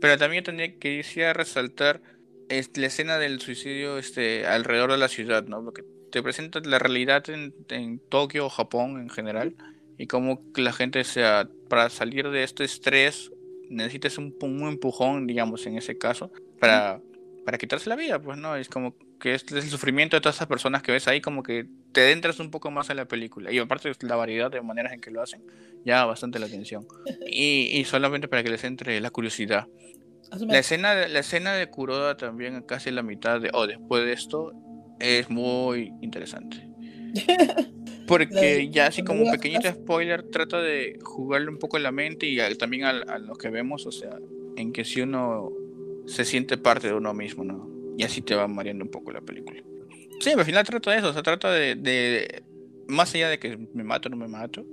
pero también tendría que decir resaltar este, la escena del suicidio este, alrededor de la ciudad, ¿no? Porque te presenta la realidad en, en Tokio o Japón en general y cómo la gente, sea, para salir de este estrés, necesitas un, un empujón, digamos, en ese caso, para, para quitarse la vida, pues, ¿no? Es como que es el sufrimiento de todas esas personas que ves ahí, como que te adentras un poco más en la película. Y aparte la variedad de maneras en que lo hacen, llama bastante la atención. (laughs) Y, solamente para que les entre la curiosidad. La escena, la escena de Kuroda también, casi la mitad de, o después de esto, es muy interesante. (laughs) Porque ya así como un pequeñito spoiler, trata de jugarle un poco en la mente y también a, a lo que vemos, o sea, en que si uno se siente parte de uno mismo, ¿no? Y así te va mareando un poco la película. Sí, al final trata de eso, se trata de, de, más allá de que me mato o no me mato,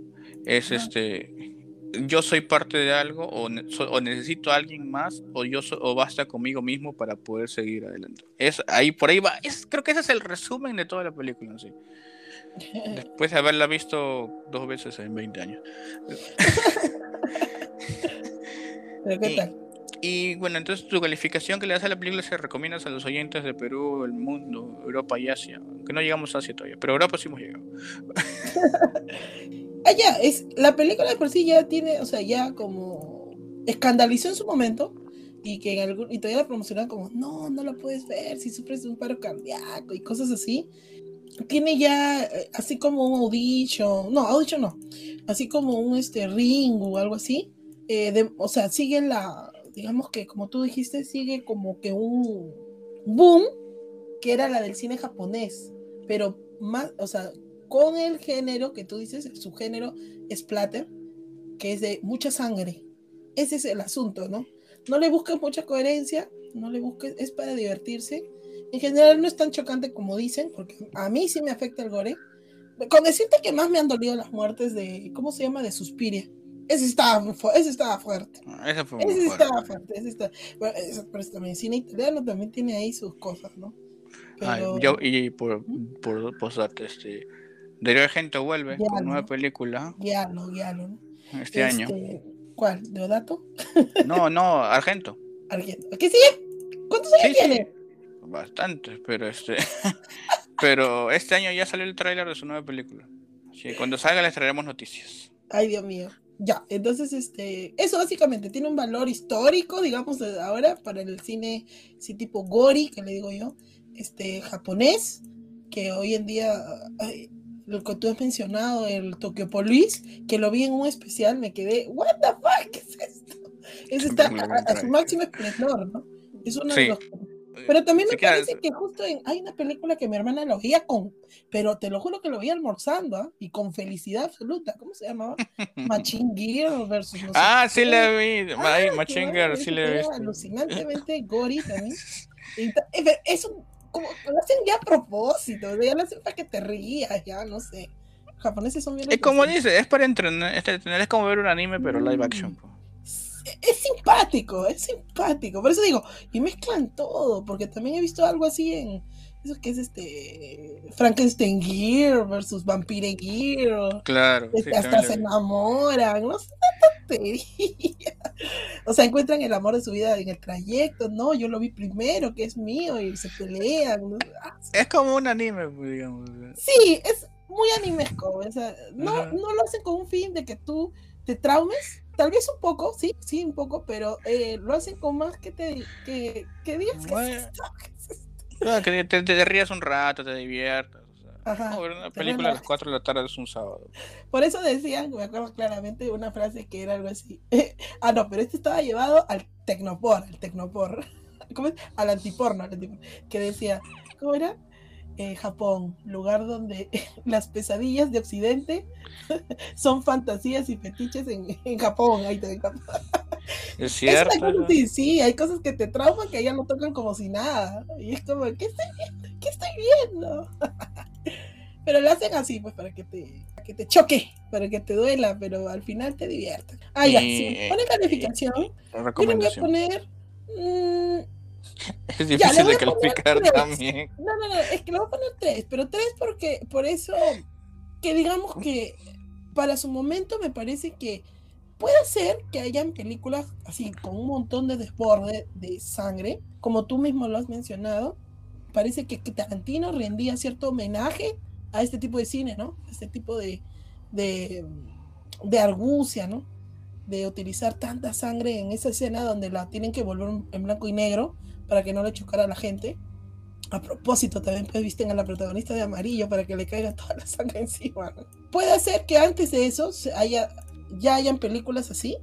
es este yo soy parte de algo o, necesito a alguien más o yo o basta conmigo mismo para poder seguir adelante. Es ahí por ahí va, es, creo que ese es el resumen de toda la película sí. Después de haberla visto dos veces en 20 años. (laughs) qué tal? Y bueno, entonces tu calificación que le das a la película se recomiendas a los oyentes de Perú, el mundo, Europa y Asia. Que no llegamos a Asia todavía, pero Europa sí hemos llegado. (laughs) ah, ya, es, la película de por sí ya tiene, o sea, ya como escandalizó en su momento y que en algún, y todavía la promocionan como, no, no la puedes ver si sufres de un paro cardíaco y cosas así. Tiene ya eh, así como un audition, no, audition no, así como un este ring o algo así. Eh, o sea, sigue la, digamos que como tú dijiste, sigue como que un boom que era la del cine japonés, pero más, o sea, con el género que tú dices, su género splatter, que es de mucha sangre. Ese es el asunto, ¿no? No le busques mucha coherencia, no le busques, es para divertirse. En general no es tan chocante como dicen, porque a mí sí me afecta el gore. Con decirte que más me han dolido las muertes de, ¿cómo se llama? De Suspiria. Ese estaba, ese estaba fuerte. Ah, ese fue ese estaba fuerte. Ese está, bueno, pero también cine italiano también tiene ahí sus cosas, ¿no? Pero... yo, y por, por posarte, este. Dario Argento vuelve con nueva película. Guialo, guialo. Este, año. Este, ¿Cuál? ¿Deodato? no, no, Argento. Argento. ¿Qué sigue? ¿Cuántos años tiene? Bastantes, pero este. (laughs) pero este año ya salió el tráiler de su nueva película. Así cuando salga les traeremos noticias. Ay, Dios mío. Ya, entonces, este, eso básicamente tiene un valor histórico, digamos, ahora para el cine, sí, tipo gori, que le digo yo, este, japonés, que hoy en día, lo que tú has mencionado, el Tokyo Police, que lo vi en un especial, me quedé, what the fuck, (laughs) ¿qué es esto? Eso (laughs) está a, su máximo esplendor, ¿no? Es uno de los pero también me parece que justo hay una película que mi hermana lo veía con, pero te lo juro que lo veía almorzando ¿ah? y con felicidad absoluta. ¿Cómo se llamaba? (laughs) Machine Gear versus no Ah, sí la vi. Ah, Machine Gear, sí la vi. Alucinantemente (laughs) gory también. es un, como lo hacen ya a propósito, ya lo hacen para que te rías, ya no sé. Los japoneses son bien. Es como dice, es para entrenar, es como ver un anime, pero live action. Mm es simpático, es simpático. Por eso digo, y mezclan todo, porque también he visto algo así en eso que es este Frankenstein Gear versus Vampire Gear. Claro. hasta se enamoran, no sé, tontería. O sea, encuentran el amor de su vida en el trayecto, no, yo lo vi primero, que es mío, y se pelean. Ah, es como un anime, pues, digamos. Sí, es muy animesco. O sea, no, no lo hacen con un fin de que tú te traumes, tal vez un poco, sí, sí, un poco, pero eh, lo hacen con más que te que, que digas que, te, rías un rato, te diviertas. Ajá, ver una película a las 4 de la tarde es un sábado. Por eso decían, me acuerdo claramente, una frase que era algo así. (laughs) ah, no, pero este estaba llevado al tecnopor, al tecnopor. (laughs) ¿Cómo es? Al antiporno, al antiporno. Que decía, ¿cómo era? Eh, Japón, lugar donde (laughs) las pesadillas de Occidente (laughs) son fantasías y fetiches en, Japón. Ahí te (laughs) Es cierto. sí, sí, hay cosas que te trauman que allá no tocan como si nada. Y es como, ¿qué estoy viendo? ¿Qué estoy viendo? pero lo hacen así, pues, para que te, que te choque, para que te duela, pero al final te divierta. Ah, ya, sí. Pone calificación. Yo le voy a poner. Mmm, (laughs) Es difícil de calificar también. No, no, no, es que le voy a poner tres, pero tres porque por eso que digamos que para su momento me parece que puede ser que hayan películas así con un montón de desborde de sangre, como tú mismo lo has mencionado. Parece que, Tarantino rendía cierto homenaje a este tipo de cine, ¿no? Este tipo de, de, de argucia, ¿no? De utilizar tanta sangre en esa escena donde la tienen que volver en blanco y negro para que no le chocara a la gente. A propósito, también pues visten a la protagonista de amarillo para que le caiga toda la sangre (laughs) encima. Puede ser que antes de eso haya, ya hayan películas así,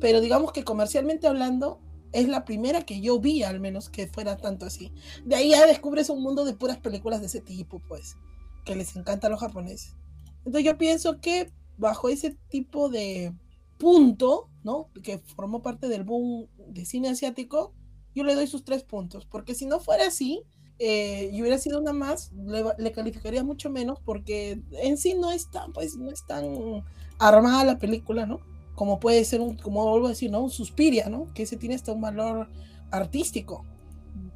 pero digamos que comercialmente hablando, es la primera que yo vi al menos que fuera tanto así. De ahí ya descubres un mundo de puras películas de ese tipo, pues, que les encanta a los japoneses. Entonces yo pienso que bajo ese tipo de punto, ¿no? Que formó parte del boom de cine asiático, yo le doy sus tres puntos, porque si no fuera así, eh, y hubiera sido una más, le, calificaría mucho menos, porque en sí no es tan, pues, no es tan armada la película, ¿no? como puede ser un, como vuelvo a decir, ¿no? Un Suspiria, ¿no? Que ese tiene hasta un valor artístico.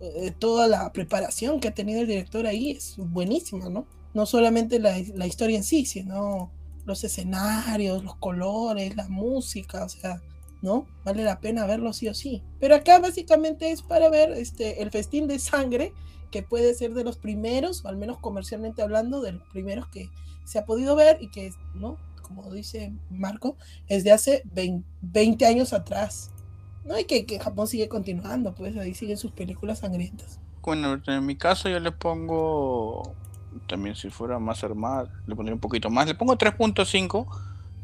Eh, toda la preparación que ha tenido el director ahí es buenísima, ¿no? No solamente la, la historia en sí, sino los escenarios, los colores, la música, o sea, ¿no? Vale la pena verlo sí o sí. Pero acá básicamente es para ver este, el festín de sangre, que puede ser de los primeros, o al menos comercialmente hablando, de los primeros que se ha podido ver y que, ¿no? Como dice Marco, es de hace 20 años atrás. ¿no? Y que, que Japón sigue continuando, pues ahí siguen sus películas sangrientas. Bueno, en mi caso yo le pongo, también si fuera más armada, le pondría un poquito más, le pongo 3.5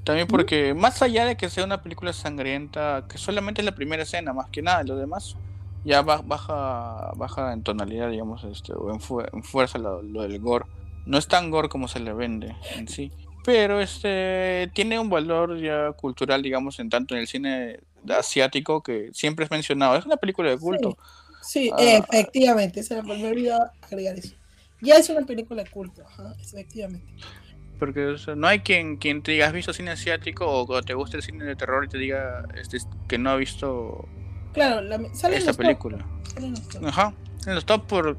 también porque más allá de que sea una película sangrienta, que solamente es la primera escena, más que nada, lo demás ya baja baja en tonalidad, digamos, este, o en, fuerza lo, del gore. No es tan gore como se le vende en sí, pero este tiene un valor ya cultural, digamos, en tanto en el cine asiático que siempre es mencionado. Es una película de culto. Sí, ah. efectivamente, se me olvidó agregar eso. Ya es una película de culto, efectivamente. Porque no hay quien, quien te diga, ¿has visto cine asiático o, te gusta el cine de terror y te diga este, que no ha visto claro, sale esta película? Ajá, en los top por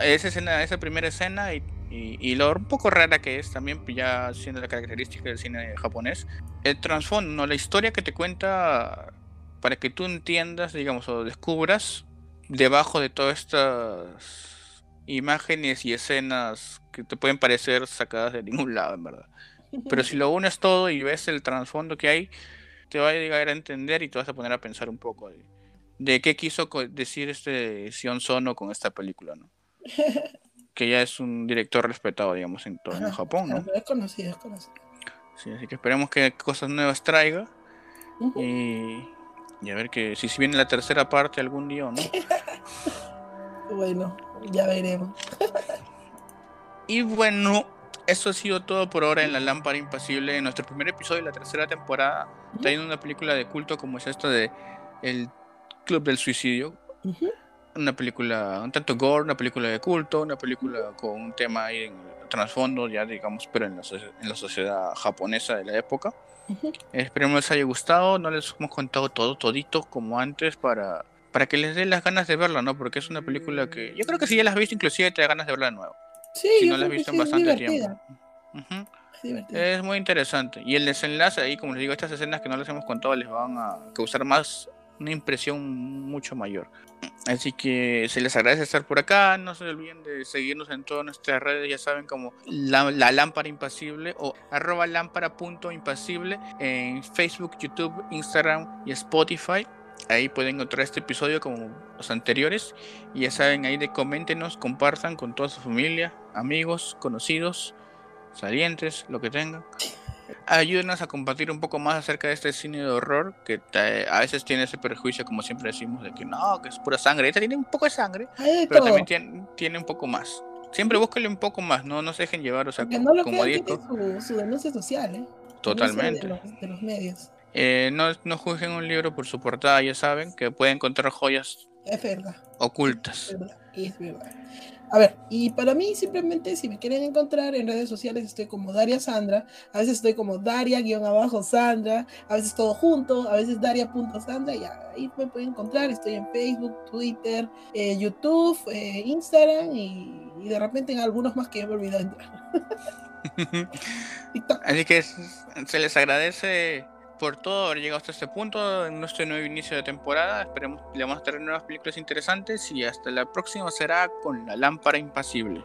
esa escena, esa primera escena y, y, lo un poco rara que es también, pues, ya siendo la característica del cine japonés, el trasfondo, la historia que te cuenta para que tú entiendas, digamos, o descubras debajo de todas estas imágenes y escenas que te pueden parecer sacadas de ningún (laughs) lado, en verdad. Pero si (laughs) lo unes todo y ves el trasfondo que hay, te va a llegar a entender y te vas a poner a pensar un poco de, qué quiso decir este Sion Sono con esta película, ¿no? (laughs) que ya es un director respetado, digamos, en todo Japón, ¿no? Es conocido, es conocido. Sí, así que esperemos que cosas nuevas traiga. y, y, a ver que si, si viene la tercera parte algún día o no. Bueno, ya veremos. y bueno, eso ha sido todo por ahora en La Lámpara Impasible, en nuestro primer episodio de la tercera temporada, trayendo una película de culto como es esta de El Club del Suicidio. Una película un tanto gore, una película de culto, una película con un tema ahí en el trasfondo, ya digamos, pero en la, en la sociedad japonesa de la época. Esperemos les haya gustado, no les hemos contado todo, todito como antes para para que les dé las ganas de verla, ¿no? Porque es una película que yo creo que si ya la has visto, inclusive te da ganas de verla de nuevo. Sí, si no la has visto en bastante tiempo. es, muy interesante. Y el desenlace ahí, como les digo, estas escenas que no les hemos contado les van a causar más una impresión mucho mayor. Así que se les agradece estar por acá. No se olviden de seguirnos en todas nuestras redes, ya saben, como la, lámpara impasible o arroba lámpara.impasible en Facebook, YouTube, Instagram y Spotify. Ahí pueden encontrar este episodio como los anteriores. Y ya saben, ahí de coméntenos, compartan con toda su familia, amigos, conocidos, salientes, lo que tengan. Ayúdenos a compartir un poco más acerca de este cine de horror que a veces tiene ese prejuicio, como siempre decimos, de que no, que es pura sangre. Este tiene un poco de sangre, pero también tiene, tiene, un poco más. Siempre búsquenle un poco más, no, no se dejen llevar, o sea, como, dijo. Su, denuncia social, ¿eh? Totalmente. de los medios. Eh, no, no juzguen un libro por su portada, ya saben que pueden encontrar joyas ocultas. Es verdad, A ver, y para mí simplemente si me quieren encontrar en redes sociales estoy como Daria Sandra, a veces estoy como Daria-Sandra, a veces todo junto, a veces Daria.sandra, y ahí me pueden encontrar, estoy en Facebook, Twitter, eh, YouTube, eh, Instagram y, y, de repente en algunos más que ya me olvidado entrar. (laughs) (laughs) Así que se les agradece por todo haber llegado hasta este punto en nuestro nuevo inicio de temporada. Esperemos que le vamos a traer nuevas películas interesantes y hasta la próxima será con La Lámpara Impasible.